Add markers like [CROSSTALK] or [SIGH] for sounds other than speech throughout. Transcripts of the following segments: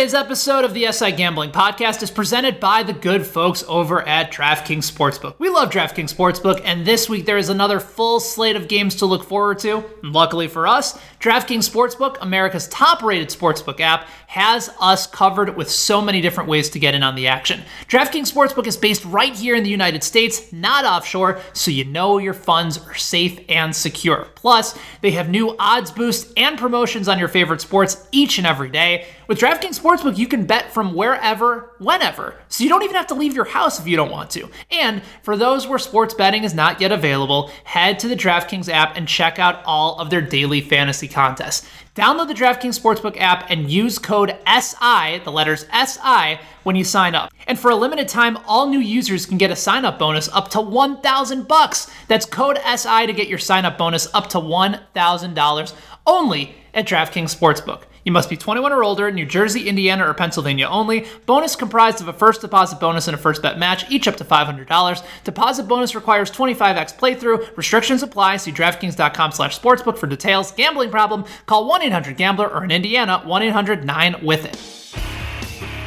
Today's episode of the SI Gambling Podcast is presented by the good folks over at DraftKings Sportsbook. We love DraftKings Sportsbook, and this week there is another full slate of games to look forward to. And luckily for us, DraftKings Sportsbook, America's top rated sportsbook app, has us covered with so many different ways to get in on the action. DraftKings Sportsbook is based right here in the United States, not offshore, so you know your funds are safe and secure. Plus, they have new odds boosts and promotions on your favorite sports each and every day. With DraftKings Sportsbook, you can bet from wherever, whenever, so you don't even have to leave your house if you don't want to. And for those where sports betting is not yet available, head to the DraftKings app and check out all of their daily fantasy contests. Download the DraftKings Sportsbook app and use code SI, the letters SI, when you sign up. And for a limited time, all new users can get a sign up bonus up to 1000 bucks. That's code SI to get your sign up bonus up to $1,000 only at DraftKings Sportsbook. You must be 21 or older, New Jersey, Indiana, or Pennsylvania only. Bonus comprised of a first deposit bonus and a first bet match, each up to $500. Deposit bonus requires 25x playthrough. Restrictions apply. See DraftKings.com slash sportsbook for details. Gambling problem? Call 1-800-GAMBLER or in Indiana, 1-800-9-WITH-IT.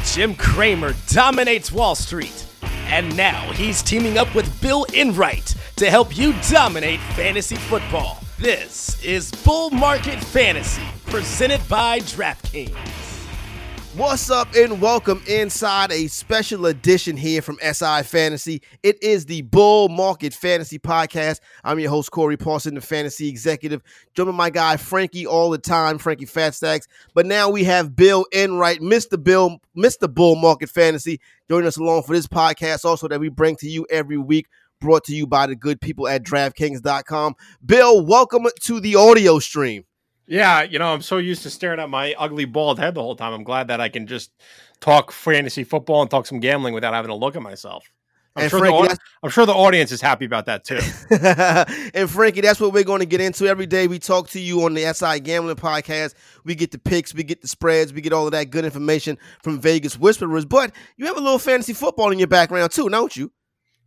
Jim Cramer dominates Wall Street. And now he's teaming up with Bill Enright to help you dominate fantasy football. This is Bull Market Fantasy, presented by DraftKings. What's up, and welcome inside a special edition here from SI Fantasy. It is the Bull Market Fantasy Podcast. I'm your host, Corey Parson, the fantasy executive. Joining my guy, Frankie, all the time, Frankie Fatstacks. But now we have Bill Enright, Mr. Bill, Mr. Bull Market Fantasy, joining us along for this podcast, also that we bring to you every week brought to you by the good people at DraftKings.com. Bill, welcome to the audio stream. Yeah, you know, I'm so used to staring at my ugly bald head the whole time. I'm glad that I can just talk fantasy football and talk some gambling without having to look at myself. I'm, sure, Frankie, the, I'm sure the audience is happy about that too. [LAUGHS] and Frankie, that's what we're going to get into every day. We talk to you on the SI Gambling Podcast. We get the picks, we get the spreads, we get all of that good information from Vegas Whisperers. But you have a little fantasy football in your background too, don't you?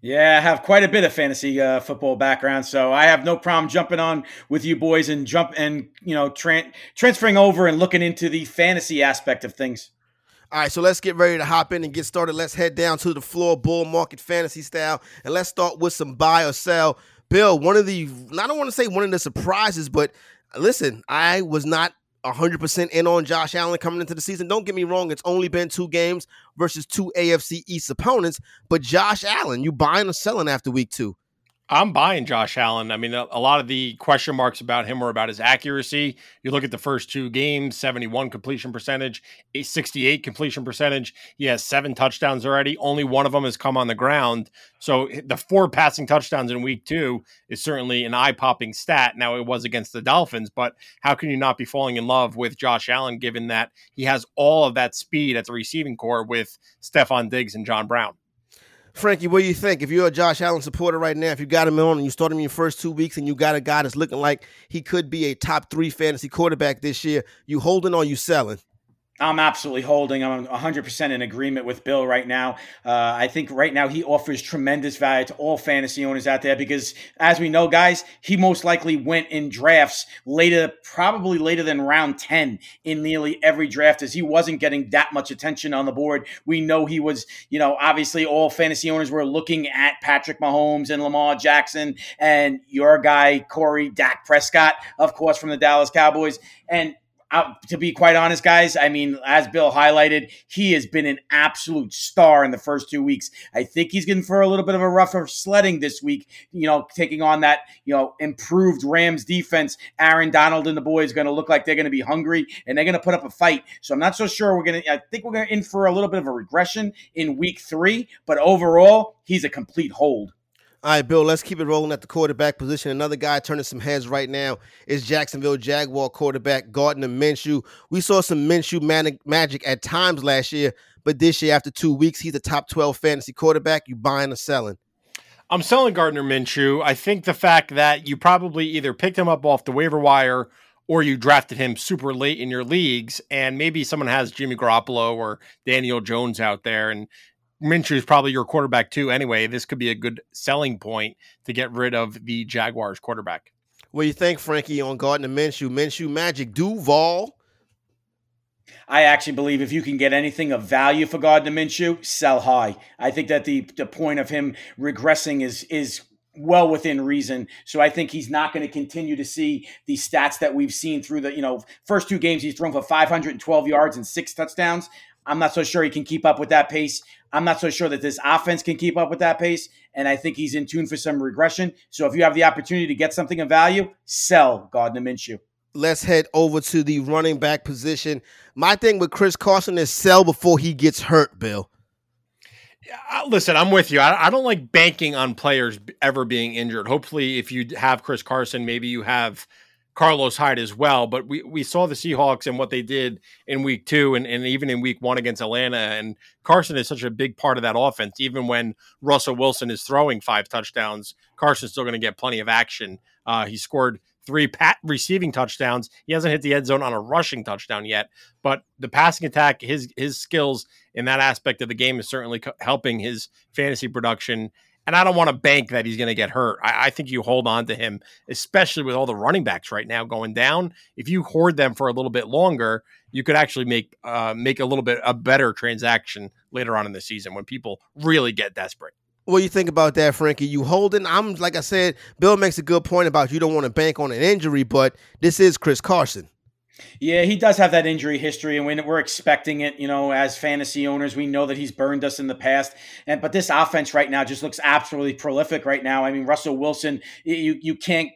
Yeah, I have quite a bit of fantasy uh, football background, so I have no problem jumping on with you boys and jump and you know tra- transferring over and looking into the fantasy aspect of things. All right, so let's get ready to hop in and get started. Let's head down to the floor, bull market fantasy style, and let's start with some buy or sell. Bill, one of the I don't want to say one of the surprises, but listen, I was not 100% in on Josh Allen coming into the season. Don't get me wrong, it's only been two games versus two AFC East opponents, but Josh Allen, you buying or selling after week two? I'm buying Josh Allen. I mean, a, a, lot of the question marks about him were about his accuracy. You look at the first two games 71 completion percentage, eh, 68 completion percentage. He has seven touchdowns already. Only one of them has come on the ground. So eh, the four passing touchdowns in week two is certainly an eye popping stat. Now, it was against the Dolphins, but how can you not be falling in love with Josh Allen given that he has all of that speed at the receiving corps with Stefon Diggs and John Brown? Frankie, what do you think? If you're a Josh Allen supporter right now, if you got him on and you start him in your first two weeks and you got a guy that's looking like he could be a top three fantasy quarterback this year, you holding or you selling? I'm absolutely holding. I'm 100% in agreement with Bill right now. Uh, I think right now he offers tremendous value to all fantasy owners out there because, as we know, guys, he most likely went in drafts later, probably later than round 10 in nearly every draft, as he wasn't getting that much attention on the board. We know he was, you know, obviously all fantasy owners were looking at Patrick Mahomes and Lamar Jackson and your guy, Corey Dak Prescott, of course, from the Dallas Cowboys. And uh, to be quite honest, guys, I mean, as Bill highlighted, he has been an absolute star in the first two weeks. I think he's getting for a little bit of a rougher sledding this week, you know, taking on that, you know, improved Rams defense. Aaron Donald and the boys going to look like they're going to be hungry and they're going to put up a fight. So I'm not so sure we're going to, I think we're going to in for a little bit of a regression in week three, but overall, he's a complete hold. All right, Bill, let's keep it rolling at the quarterback position. Another guy turning some heads right now is Jacksonville Jaguar quarterback Gardner Minshew. We saw some Minshew magic at times last year, but this year, after two weeks, he's a top 12 fantasy quarterback. You buying or selling? I'm selling Gardner Minshew. I think the fact that you probably either picked him up off the waiver wire or you drafted him super late in your leagues, and maybe someone has Jimmy Garoppolo or Daniel Jones out there, and Minshew is probably your quarterback too. Anyway, this could be a good selling point to get rid of the Jaguars quarterback. What do you think, Frankie, on Gardner Minshew? Minshew Magic Duval I actually believe if you can get anything of value for Gardner Minshew, sell high. I think that the the point of him regressing is is well within reason. So I think he's not going to continue to see the stats that we've seen through the, you know, first two games he's thrown for 512 yards and six touchdowns. I'm not so sure he can keep up with that pace. I'm not so sure that this offense can keep up with that pace. And I think he's in tune for some regression. So if you have the opportunity to get something of value, sell Gardner Minshew. Let's head over to the running back position. My thing with Chris Carson is sell before he gets hurt, Bill. Listen, I'm with you. I, I, don't like banking on players ever being injured. Hopefully, if you have Chris Carson, maybe you have Carlos Hyde as well. But we, we saw the Seahawks and what they did in week two and, and even in week one against Atlanta. And Carson is such a big part of that offense. Even when Russell Wilson is throwing five touchdowns, Carson's still going to get plenty of action. Uh, he scored three pat receiving touchdowns. He hasn't hit the end zone on a rushing touchdown yet, but the passing attack, his his skills in that aspect of the game is certainly co- helping his fantasy production. And I don't want to bank that he's going to get hurt. I, I, think you hold on to him, especially with all the running backs right now going down. If you hoard them for a little bit longer, you could actually make uh, make a little bit a better transaction later on in the season when people really get desperate. What do you think about that, Frankie? You holding? I'm like I said, Bill makes a good point about you don't want to bank on an injury, but this is Chris Carson. Yeah, he does have that injury history, and we're expecting it. You know, as fantasy owners, we know that he's burned us in the past. And but this offense right now just looks absolutely prolific right now. I mean, Russell Wilson, you you can't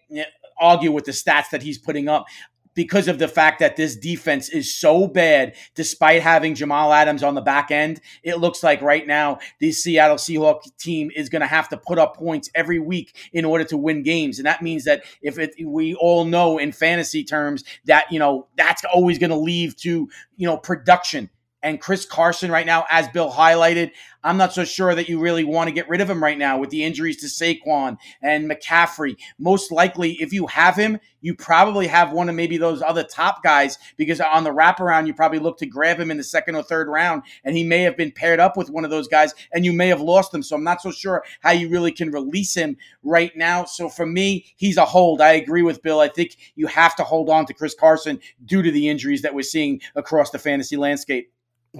argue with the stats that he's putting up because of the fact that this defense is so bad, despite having Jamal Adams on the back end. It looks like right now the Seattle Seahawks team is going to have to put up points every week in order to win games, and that means that if it, we all know in fantasy terms that you know that's always going to leave to you know production and Chris Carson right now, as Bill highlighted, I'm not so sure that you really want to get rid of him right now with the injuries to Saquon and McCaffrey. Most likely, if you have him, you probably have one of maybe those other top guys because on the wraparound, you probably look to grab him in the second or third round, and he may have been paired up with one of those guys, and you may have lost him. So I'm not so sure how you really can release him right now. So for me, he's a hold. I agree with Bill. I think you have to hold on to Chris Carson due to the injuries that we're seeing across the fantasy landscape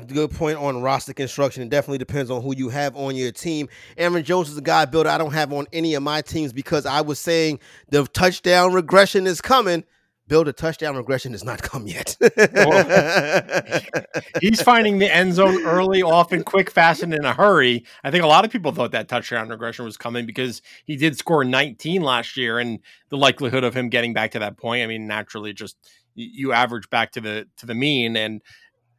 good point on roster construction. It definitely depends on who you have on your team. Aaron Jones is a guy built I don't have on any of my teams because I was saying the touchdown regression is coming. Build a touchdown regression has not [LAUGHS] come yet. [LAUGHS] He's finding the end zone early, often quick, fast, and in a hurry. I think a lot of people thought that touchdown regression was coming because he did score 19 last year, and the likelihood of him getting back to that point. I mean, naturally, just you average back to the to the mean, and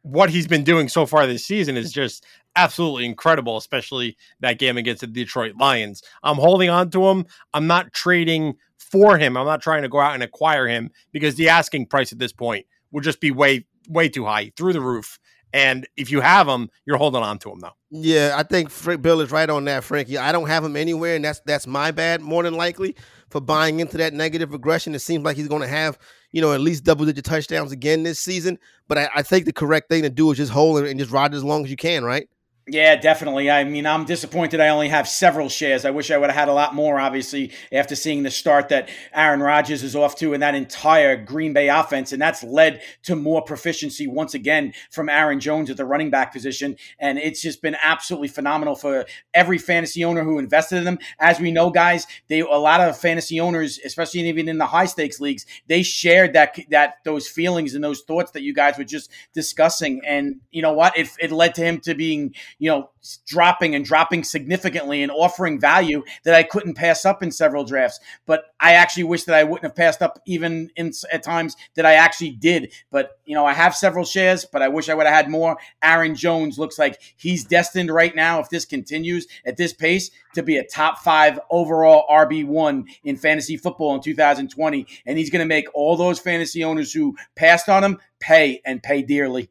what he's been doing so far this season is just absolutely incredible, especially that game against the Detroit Lions. I'm holding on to him. I'm not trading for him. I'm not trying to go out and acquire him because the asking price at this point would just be way, way too high through the roof. And if you have him, you're holding on to him though. Yeah, I think Bill is right on that, Frankie. I don't have him anywhere, and that's that's my bad more than likely for buying into that negative regression. It seems like he's going to have you know, at least double digit touchdowns again this season. But I, I, think the correct thing to do is just hold it and just ride as long as you can, right? Yeah, definitely. I mean, I'm disappointed I only have several shares. I wish I would have had a lot more, obviously, after seeing the start that Aaron Rodgers is off to in that entire Green Bay offense. And that's led to more proficiency once again from Aaron Jones at the running back position. And it's just been absolutely phenomenal for every fantasy owner who invested in them. As we know, guys, they a lot of fantasy owners, especially even in the high stakes leagues, they shared that that those feelings and those thoughts that you guys were just discussing. And you know what? It, it led to him to being you know, dropping and dropping significantly and offering value that I couldn't pass up in several drafts. But I actually wish that I wouldn't have passed up even in at times that I actually did. But you know, I have several shares, but I wish I would have had more. Aaron Jones looks like he's destined right now, if this continues at this pace, to be a top five overall RB one in fantasy football in 2020, and he's going to make all those fantasy owners who passed on him pay and pay dearly.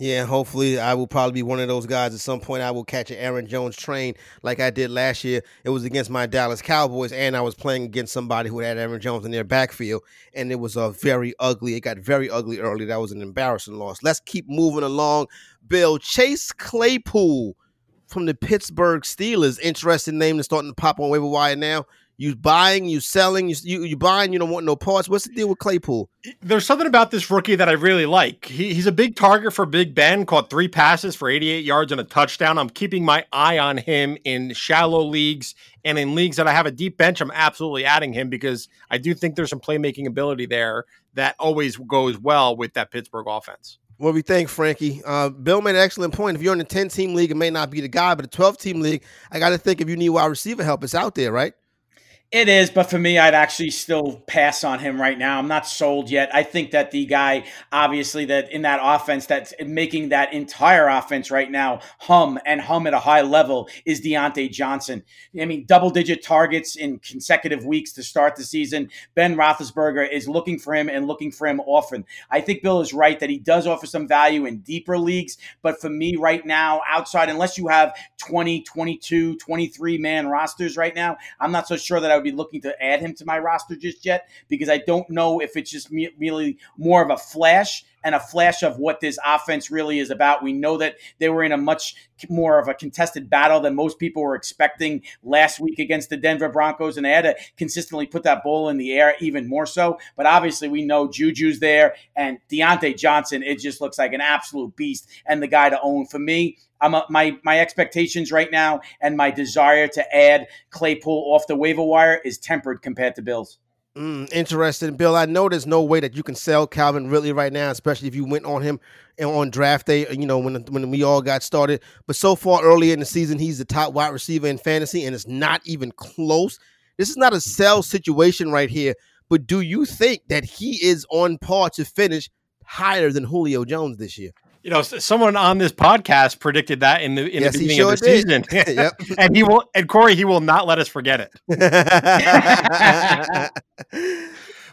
Yeah, hopefully I will probably be one of those guys at some point. I will catch an Aaron Jones train like I did last year. It was against my Dallas Cowboys, and I was playing against somebody who had Aaron Jones in their backfield, and it was a very ugly. It got very ugly early. That was an embarrassing loss. Let's keep moving along. Bill Chase Claypool from the Pittsburgh Steelers, interesting name that's starting to pop on waiver wire now. You buying, you selling, you you, you buying, you don't want no parts. What's the deal with Claypool? There's something about this rookie that I really like. He, he's a big target for Big Ben, caught three passes for 88 yards and a touchdown. I'm keeping my eye on him in shallow leagues and in leagues that I have a deep bench. I'm absolutely adding him because I do think there's some playmaking ability there that always goes well with that Pittsburgh offense. Well, we think, Frankie? Uh, Bill made an excellent point. If you're in a 10 team league, it may not be the guy, but a 12 team league, I got to think if you need wide receiver help, it's out there, right? It is, but for me, I'd actually still pass on him right now. I'm not sold yet. I think that the guy, obviously, that in that offense, that's making that entire offense right now hum and hum at a high level is Diontae Johnson. I mean, double digit targets in consecutive weeks to start the season. Ben Roethlisberger is looking for him and looking for him often. I think Bill is right that he does offer some value in deeper leagues, but for me right now, outside, unless you have 20, 22, 23 man rosters right now, I'm not so sure that I would be looking to add him to my roster just yet because I don't know if it's just me- really more of a flash and a flash of what this offense really is about. We know that they were in a much more of a contested battle than most people were expecting last week against the Denver Broncos, and they had to consistently put that ball in the air even more so. But obviously, we know Juju's there, and Diontae Johnson. It just looks like an absolute beast and the guy to own for me. I'm a, my my expectations right now and my desire to add Claypool off the waiver wire is tempered compared to Bills. Mm, interesting, Bill. I know there's no way that you can sell Calvin Ridley right now, especially if you went on him on draft day. You know when when we all got started. But so far early in the season, he's the top wide receiver in fantasy, and it's not even close. This is not a sell situation right here. But do you think that he is on par to finish higher than Julio Jones this year? You know, someone on this podcast predicted that in the in yes, the beginning sure of the season. [LAUGHS] yep. [LAUGHS] and he will and Corey, he will not let us forget it. [LAUGHS]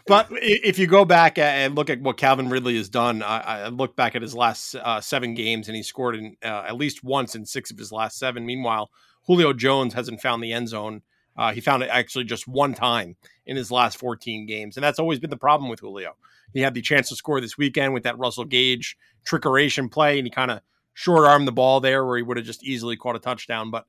but if you go back and look at what Calvin Ridley has done, I, I look back at his last uh, seven games, and he scored in uh, at least once in six of his last seven. Meanwhile, Julio Jones hasn't found the end zone. Uh, he found it actually just one time in his last 14 games, and that's always been the problem with Julio. He had the chance to score this weekend with that Russell Gage trickeration play, and he kind of short armed the ball there where he would have just easily caught a touchdown. But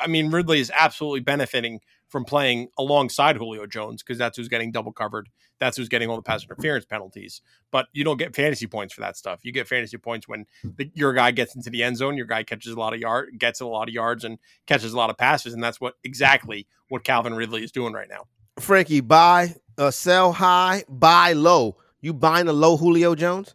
I mean, Ridley is absolutely benefiting from playing alongside Julio Jones because that's who's getting double covered. That's who's getting all the pass interference penalties. But you don't get fantasy points for that stuff. You get fantasy points when the, your guy gets into the end zone, your guy catches a lot of yard, gets a lot of yards, and catches a lot of passes, and that's what exactly what Calvin Ridley is doing right now. Frankie, buy, uh, sell high, buy low. You buying a low Julio Jones?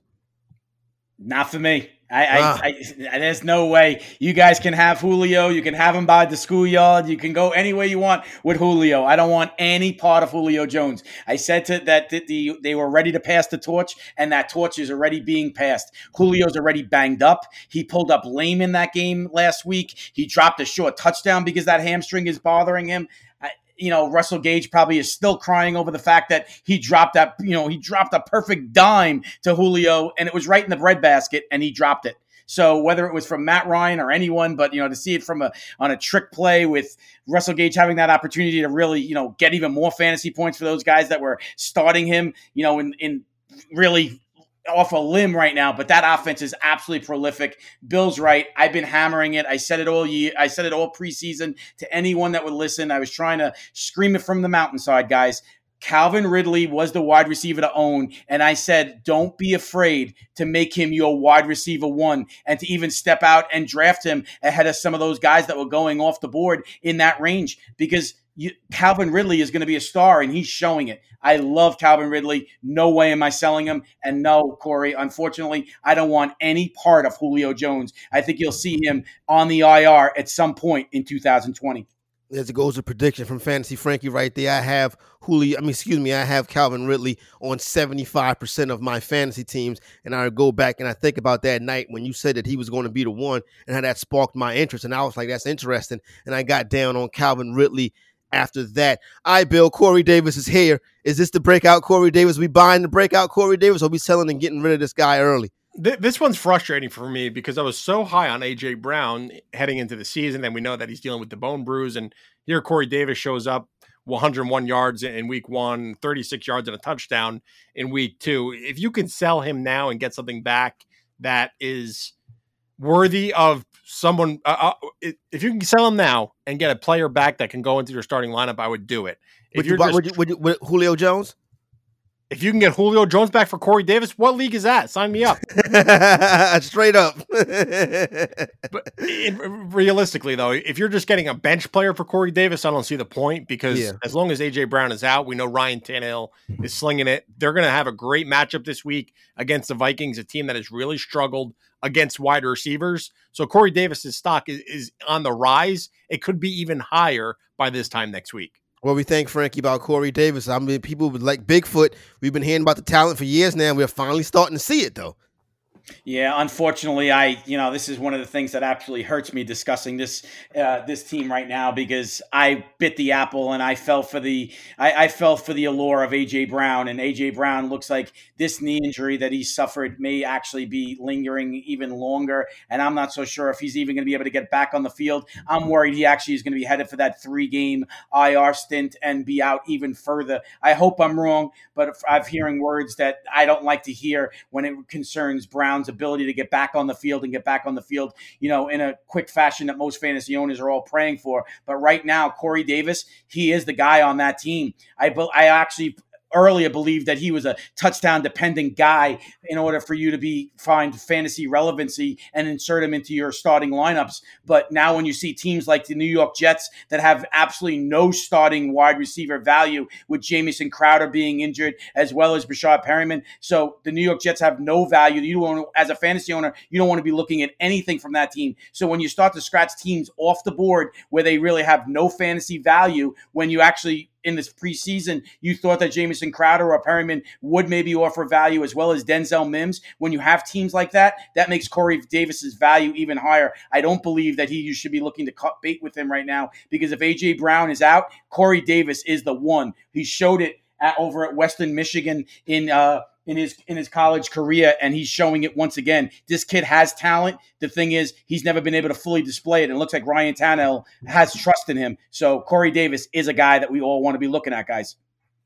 Not for me. I, ah. I, I, there's no way you guys can have Julio. You can have him by the schoolyard. You can go any way you want with Julio. I don't want any part of Julio Jones. I said to that the, they were ready to pass the torch, and that torch is already being passed. Julio's already banged up. He pulled up lame in that game last week. He dropped a short touchdown because that hamstring is bothering him you know, Russell Gage probably is still crying over the fact that he dropped that, you know, he dropped a perfect dime to Julio and it was right in the breadbasket and he dropped it. So whether it was from Matt Ryan or anyone, but you know, to see it from a on a trick play with Russell Gage having that opportunity to really, you know, get even more fantasy points for those guys that were starting him, you know, in in really off a limb right now, but that offense is absolutely prolific. Bill's right. I've been hammering it. I said it all year. I said it all preseason to anyone that would listen. I was trying to scream it from the mountainside, guys. Calvin Ridley was the wide receiver to own. And I said, don't be afraid to make him your wide receiver one and to even step out and draft him ahead of some of those guys that were going off the board in that range because you, Calvin Ridley is going to be a star, and he's showing it. I love Calvin Ridley. No way am I selling him. And no, Corey, unfortunately, I don't want any part of Julio Jones. I think you'll see him on the IR at some point in 2020. As it goes a prediction from Fantasy Frankie right there. I have Julio, I mean, excuse me, I have Calvin Ridley on 75% of my fantasy teams. And I go back and I think about that night when you said that he was going to be the one and how that sparked my interest. And I was like, that's interesting. And I got down on Calvin Ridley after that. I Bill. Corey Davis is here. Is this the breakout Corey Davis? We buying the breakout Corey Davis or we selling and getting rid of this guy early? This one's frustrating for me because I was so high on AJ Brown heading into the season, and we know that he's dealing with the bone bruise. And here Corey Davis shows up 101 yards in week one, 36 yards and a touchdown in week two. If you can sell him now and get something back that is worthy of someone, uh, uh if you can sell him now and get a player back that can go into your starting lineup, I would do it. If would you, just, would you, would you, would Julio Jones? If you can get Julio Jones back for Corey Davis, what league is that? Sign me up. [LAUGHS] Straight up. [LAUGHS] but it, realistically, though, if you're just getting a bench player for Corey Davis, I don't see the point because yeah. as long as AJ Brown is out, we know Ryan Tannehill is slinging it. They're going to have a great matchup this week against the Vikings, a team that has really struggled against wide receivers. So Corey Davis's stock is, is on the rise. It could be even higher by this time next week. Well, we thank Frankie about Corey Davis. I mean, people would like Bigfoot. We've been hearing about the talent for years now. We're finally starting to see it, though. Yeah, unfortunately, I you know this is one of the things that absolutely hurts me discussing this uh, this team right now because I bit the apple and I fell for the I, I, fell for the allure of AJ Brown and AJ Brown looks like this knee injury that he suffered may actually be lingering even longer and I'm not so sure if he's even going to be able to get back on the field. I'm worried he actually is going to be headed for that three game IR stint and be out even further. I hope I'm wrong, but I'm hearing words that I don't like to hear when it concerns Brown Brown's ability to get back on the field and get back on the field, you know, in a quick fashion that most fantasy owners are all praying for. But right now, Corey Davis, he is the guy on that team. I I actually earlier believed that he was a touchdown dependent guy in order for you to be find fantasy relevancy and insert him into your starting lineups. But now when you see teams like the New York Jets that have absolutely no starting wide receiver value with Jamison Crowder being injured as well as Breshad Perriman. So the New York Jets have no value. You don't as a fantasy owner, you don't want to be looking at anything from that team. So when you start to scratch teams off the board where they really have no fantasy value, when you actually in this preseason, you thought that Jamison Crowder or Perriman would maybe offer value as well as Denzel Mims. When you have teams like that, that makes Corey Davis's value even higher. I don't believe that he you should be looking to cut bait with him right now because if AJ Brown is out, Corey Davis is the one. He showed it at, over at Western Michigan in uh, in his in his college career, and he's showing it once again. This kid has talent. The thing is, he's never been able to fully display it. And it looks like Ryan Tannehill has trust in him. So Corey Davis is a guy that we all want to be looking at, guys.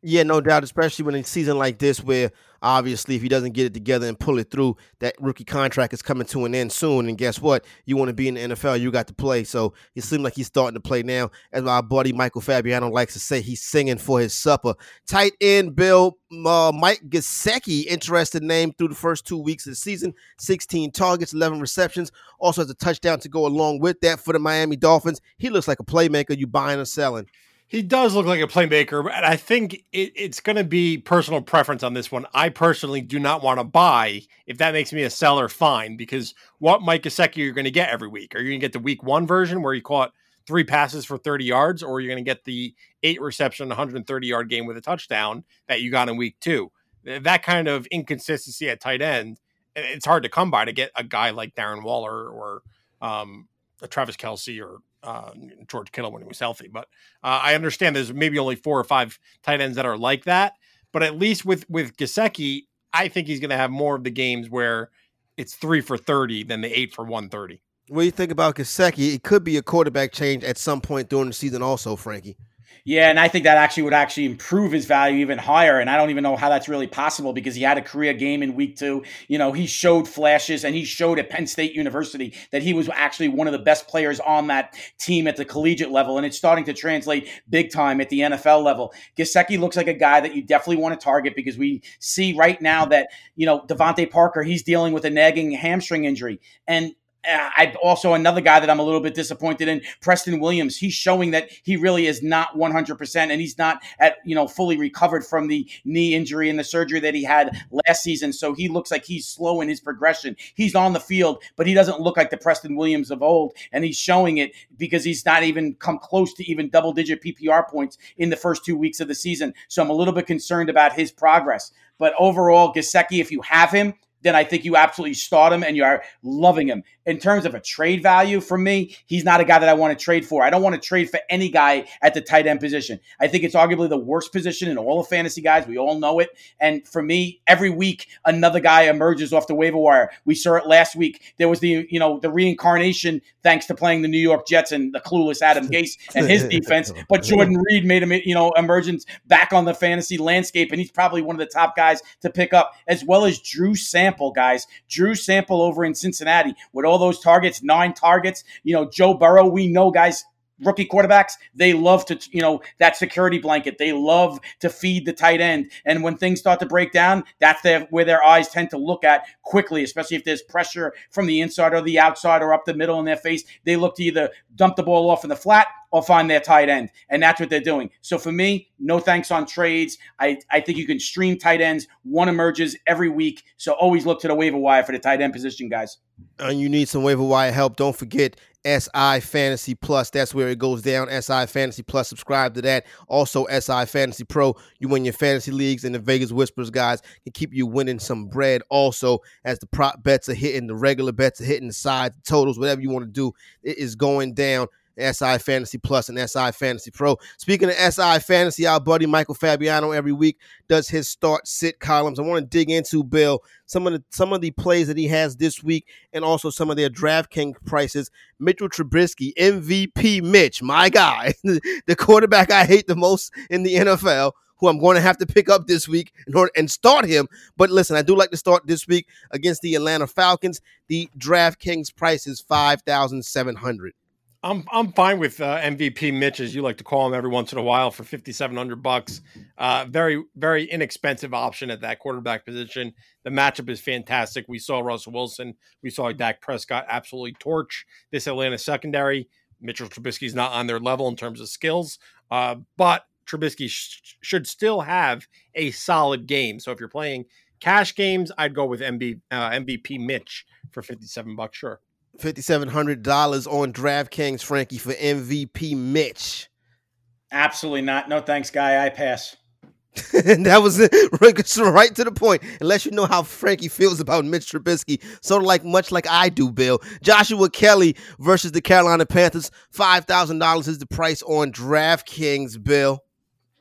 Yeah, no doubt, especially when a season like this where obviously if he doesn't get it together and pull it through, that rookie contract is coming to an end soon. And guess what? You want to be in the NFL, you got to play. So it seems like he's starting to play now. As my buddy Michael Fabiano likes to say, he's singing for his supper. Tight end Bill uh, Mike Gesicki, interesting name through the first two weeks of the season. 16 targets, 11 receptions. Also has a touchdown to go along with that for the Miami Dolphins. He looks like a playmaker. You buying or selling? He does look like a playmaker, and I think it, it's going to be personal preference on this one. I personally do not want to buy. If that makes me a seller, fine. Because what Mike Gesicki you're going to get every week? Are you going to get the week one version where he caught three passes for 30 yards, or are you going to get the eight reception, 130 yard game with a touchdown that you got in week two? That kind of inconsistency at tight end, it's hard to come by to get a guy like Darren Waller or um, Travis Kelce or uh, George Kittle when he was healthy. But uh, I understand there's maybe only four or five tight ends that are like that. But at least with with Gesicki, I think he's going to have more of the games where it's three for thirty than the eight for one thirty. What do you think about Gesicki? It could be a quarterback change at some point during the season, also, Frankie. Yeah, and I think that actually would actually improve his value even higher. And I don't even know how that's really possible because he had a career game in week two. You know, he showed flashes and he showed at Penn State University that he was actually one of the best players on that team at the collegiate level. And it's starting to translate big time at the NFL level. Gesicki looks like a guy that you definitely want to target because we see right now that, you know, DeVante Parker, he's dealing with a nagging hamstring injury. And Uh, I also another guy that I'm a little bit disappointed in, Preston Williams. He's showing that he really is not 100% and he's not at, you know, fully recovered from the knee injury and the surgery that he had last season. So he looks like he's slow in his progression. He's on the field, but he doesn't look like the Preston Williams of old and he's showing it because he's not even come close to even double digit PPR points in the first 2 weeks of the season. So I'm a little bit concerned about his progress. But overall, Gesicki, if you have him, then I think you absolutely start him and you are loving him. In terms of a trade value for me, he's not a guy that I want to trade for. I don't want to trade for any guy at the tight end position. I think it's arguably the worst position in all of fantasy guys. We all know it. And for me, every week another guy emerges off the waiver wire. We saw it last week. There was the, you know, the reincarnation thanks to playing the New York Jets and the clueless Adam Gase and his [LAUGHS] defense. But Jordan Reed made him, you know, emergence back on the fantasy landscape. And he's probably one of the top guys to pick up, as well as Drew Sam Sample, guys. Drew Sample over in Cincinnati with all those targets, nine targets. You know, Joe Burrow, we know, guys, rookie quarterbacks, they love to, you know, that security blanket. They love to feed the tight end. And when things start to break down, that's their, where their eyes tend to look at quickly, especially if there's pressure from the inside or the outside or up the middle in their face. They look to either dump the ball off in the flat or find their tight end. And that's what they're doing. So for me, no thanks on trades. I, I think you can stream tight ends. One emerges every week. So always look to the waiver wire for the tight end position, guys. And you need some waiver wire help. Don't forget SI Fantasy Plus. That's where it goes down. SI Fantasy Plus. Subscribe to that. Also, SI Fantasy Pro. You win your fantasy leagues, and the Vegas Whispers guys can keep you winning some bread. Also, as the prop bets are hitting, the regular bets are hitting the sides, the totals, whatever you want to do, it is going down. SI Fantasy Plus and SI Fantasy Pro. Speaking of SI Fantasy, our buddy Michael Fabiano every week does his start sit columns. I want to dig into Bill some of the some of the plays that he has this week and also some of their DraftKings prices. Mitchell Trubisky, MVP Mitch, my guy, [LAUGHS] the quarterback I hate the most in the NFL who I'm going to have to pick up this week in order and start him. But listen, I do like to start this week against the Atlanta Falcons. The DraftKings price is five thousand seven hundred. I'm I'm fine with uh, MVP Mitch, as you like to call him every once in a while, for fifty seven hundred bucks. Uh, very very inexpensive option at that quarterback position. The matchup is fantastic. We saw Russell Wilson, we saw Dak Prescott absolutely torch this Atlanta secondary. Mitchell Trubisky's not on their level in terms of skills, uh, but Trubisky sh- should still have a solid game. So if you're playing cash games, I'd go with MB, uh, MVP Mitch for fifty seven bucks. Sure. $5,700 on DraftKings, Frankie, for MVP Mitch. Absolutely not. No thanks, guy. I pass. [LAUGHS] that was it. [LAUGHS] right to the point. Unless you know how Frankie feels about Mitch Trubisky, sort of like much like I do, Bill. Joshua Kelley versus the Carolina Panthers. Five thousand dollars is the price on DraftKings, Bill.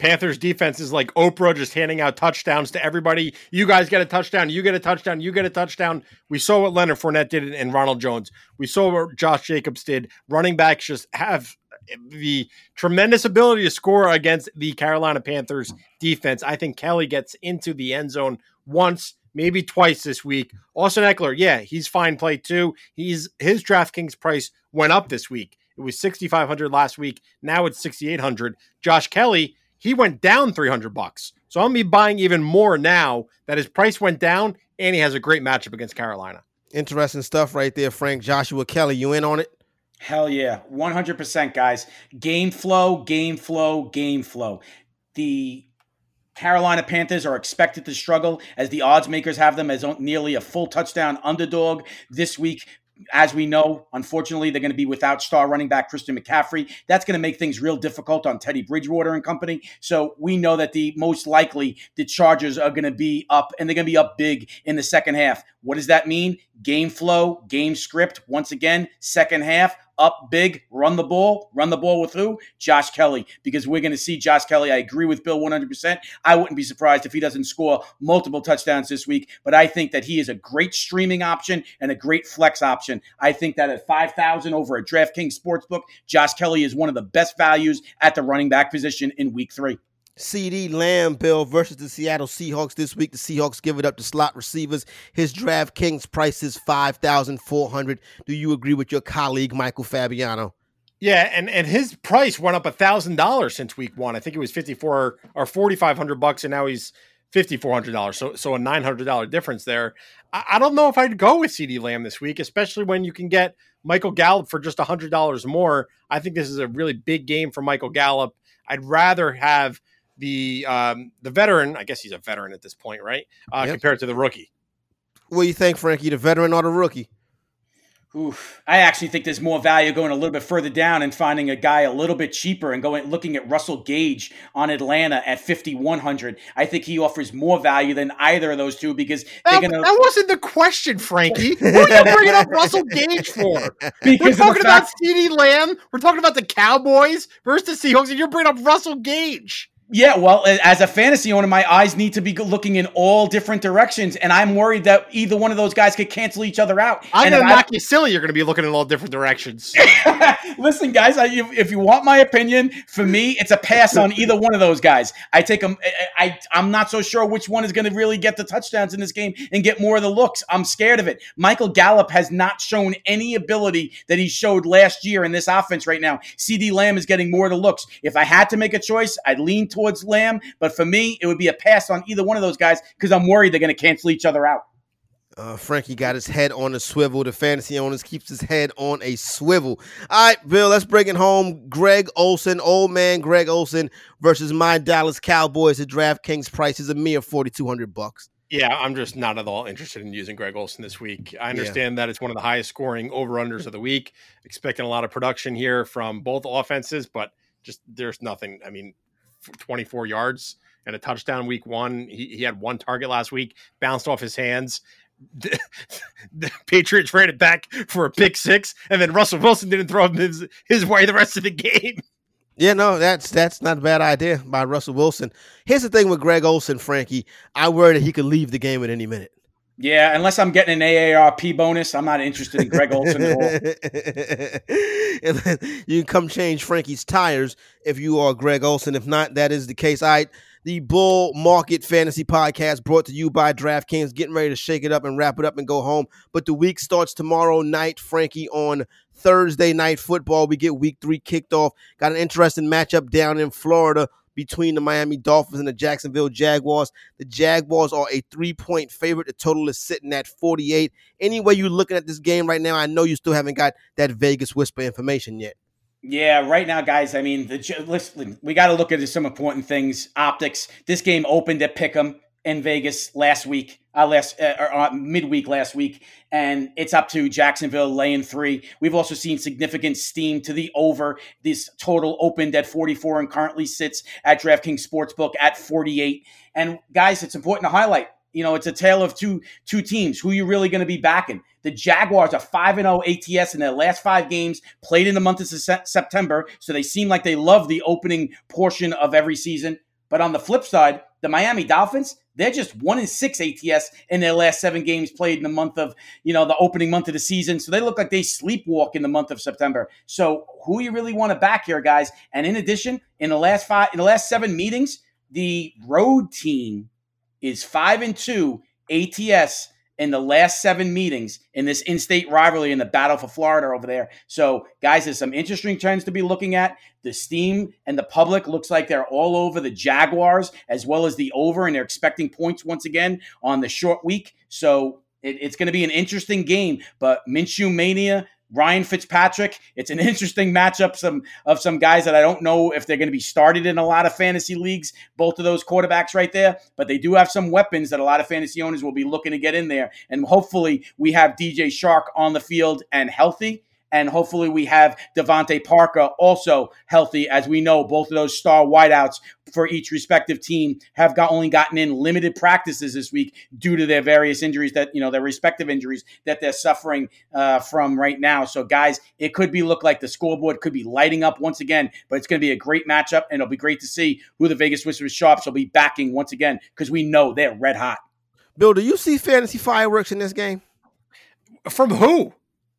Panthers defense is like Oprah just handing out touchdowns to everybody. You guys get a touchdown. You get a touchdown. You get a touchdown. We saw what Leonard Fournette did and Ronald Jones. We saw what Josh Jacobs did. Running backs just have the tremendous ability to score against the Carolina Panthers defense. I think Kelley gets into the end zone once, maybe twice this week. Austin Ekeler, yeah, he's fine play too. He's his DraftKings price went up this week. It was 6500 last week. Now it's 6800. Josh Kelley he went down 300 bucks. So I'm gonna be buying even more now that his price went down and he has a great matchup against Carolina. Interesting stuff right there, Frank. Joshua Kelley, you in on it? Hell yeah. 100%, guys. Game flow, game flow, game flow. The Carolina Panthers are expected to struggle as the odds makers have them as nearly a full touchdown underdog this week as we know, unfortunately, they're going to be without star running back Christian McCaffrey. That's going to make things real difficult on Teddy Bridgewater and company. So we know that the most likely the Chargers are going to be up and they're going to be up big in the second half. What does that mean? Game flow, game script. Once again, second half, up big, run the ball. Run the ball with who? Josh Kelley, because we're going to see Josh Kelley. I agree with Bill 100%. I wouldn't be surprised if he doesn't score multiple touchdowns this week, but I think that he is a great streaming option and a great flex option. I think that at 5,000 over at DraftKings Sportsbook, Josh Kelley is one of the best values at the running back position in week three. CeeDee Lamb Bill versus the Seattle Seahawks this week. The Seahawks give it up to slot receivers. His DraftKings price is five thousand four hundred. Do you agree with your colleague Michael Fabiano? Yeah, and and his price went up a thousand dollars since week one. I think it was fifty four or forty five hundred bucks, and now he's fifty four hundred dollars. So so a nine hundred dollar difference there. I, I, don't know if I'd go with CeeDee Lamb this week, especially when you can get Michael Gallup for just hundred dollars more. I think this is a really big game for Michael Gallup. I'd rather have the um, the veteran. I guess he's a veteran at this point, right? Uh, yep. Compared to the rookie. What do you think, Frankie? The veteran or the rookie? Oof. I actually think there's more value going a little bit further down and finding a guy a little bit cheaper and going looking at Russell Gage on Atlanta at 5100. I think he offers more value than either of those two because that, gonna... that wasn't the question, Frankie. [LAUGHS] what are you bringing up Russell Gage for? [LAUGHS] Because We're talking fact... about CeeDee Lamb. We're talking about the Cowboys versus the Seahawks, and you're bringing up Russell Gage. Yeah, well, as a fantasy owner, my eyes need to be looking in all different directions, and I'm worried that either one of those guys could cancel each other out. I'm gonna if knock you silly. You're gonna be looking in all different directions. [LAUGHS] Listen, guys, I, if, if you want my opinion, for me, it's a pass on either one of those guys. I take them. I, I I'm not so sure which one is going to really get the touchdowns in this game and get more of the looks. I'm scared of it. Michael Gallup has not shown any ability that he showed last year in this offense right now. CeeDee Lamb is getting more of the looks. If I had to make a choice, I'd lean towards Lamb, but for me, it would be a pass on either one of those guys because I'm worried they're going to cancel each other out. Uh, Frankie got his head on a swivel. The fantasy owners keeps his head on a swivel. All right, Bill, let's bring it home. Greg Olsen, old man Greg Olsen versus my Dallas Cowboys at DraftKings price is a mere 4200 bucks. Yeah, I'm just not at all interested in using Greg Olsen this week. I understand that it's one of the highest scoring over unders of the week. Expecting a lot of production here from both offenses, but just there's nothing. I mean, 24 yards and a touchdown week one. He, he had one target last week, bounced off his hands. [LAUGHS] The, the Patriots ran it back for a pick six, and then Russell Wilson didn't throw him his, his way the rest of the game. [LAUGHS] Yeah, no, that's that's not a bad idea by Russell Wilson. Here's the thing with Greg Olsen, Frankie. I worry that he could leave the game at any minute. Yeah, unless I'm getting an AARP bonus, I'm not interested in Greg Olsen at all. [LAUGHS] you can come change Frankie's tires if you are Greg Olsen. If not, that is the case. All right. The Bull Market Fantasy Podcast brought to you by DraftKings. Getting ready to shake it up and wrap it up and go home. But the week starts tomorrow night, Frankie, on Thursday night football. We get week three kicked off. Got an interesting matchup down in Florida between the Miami Dolphins and the Jacksonville Jaguars. The Jaguars are a three point favorite. The total is sitting at 48. Anyway, you're looking at this game right now, I know you still haven't got that Vegas whisper information yet. Yeah, right now, guys. I mean, the listen, we got to look at some important things. Optics. This game opened at Pick'em in Vegas last week, uh, last uh, or, uh, midweek last week, and it's up to Jacksonville laying three. We've also seen significant steam to the over. This total opened at 44 and currently sits at DraftKings Sportsbook at 48. And guys, it's important to highlight. You know, it's a tale of two two teams. Who you really going to be backing? The Jaguars are 5 0 ATS in their last five games, played in the month of September. So they seem like they love the opening portion of every season. But on the flip side, the Miami Dolphins, they're just one in six ATS in their last seven games played in the month of, you know, the opening month of the season. So they look like they sleepwalk in the month of September. So who you really want to back here, guys? And in addition, in the last five, in the last seven meetings, the road team is five and two ATS in the last seven meetings in this in-state rivalry in the battle for Florida over there. So, guys, there's some interesting trends to be looking at. The steam and the public looks like they're all over the Jaguars as well as the over, and they're expecting points once again on the short week. So it, it's going to be an interesting game. But Minshew mania Ryan Fitzpatrick. It's an interesting matchup some of some guys that I don't know if they're going to be started in a lot of fantasy leagues. Both of those quarterbacks right there, but they do have some weapons that a lot of fantasy owners will be looking to get in there. And hopefully, we have DJ Chark on the field and healthy and hopefully we have DeVante Parker also healthy. As we know, both of those star wideouts for each respective team have got only gotten in limited practices this week due to their various injuries that you know their respective injuries that they're suffering uh, from right now. So, guys, it could be look like the scoreboard could be lighting up once again, but it's going to be a great matchup, and it'll be great to see who the Vegas Whisperers sharps will be backing once again because we know they're red hot. Bill, do you see fantasy fireworks in this game? From who?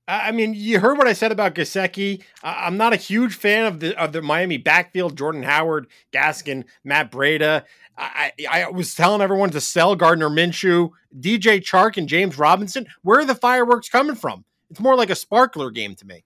I mean, you heard what I said about Gesicki. I'm not a huge fan of the of the Miami backfield. Jordan Howard, Gaskin, Matt Breida. I, I was telling everyone to sell Gardner Minshew, DJ Chark, and James Robinson. Where are the fireworks coming from? It's more like a sparkler game to me.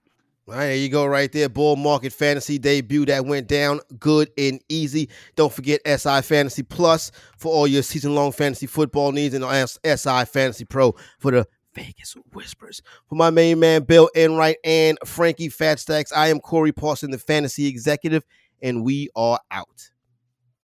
All right, there you go, right there. Bull Market Fantasy debut that went down good and easy. Don't forget SI Fantasy Plus for all your season long fantasy football needs and SI Fantasy Pro for the Vegas Whispers. For my main man, Bill Enright and Frankie Fatstacks, I am Corey Parson, the fantasy executive, and we are out.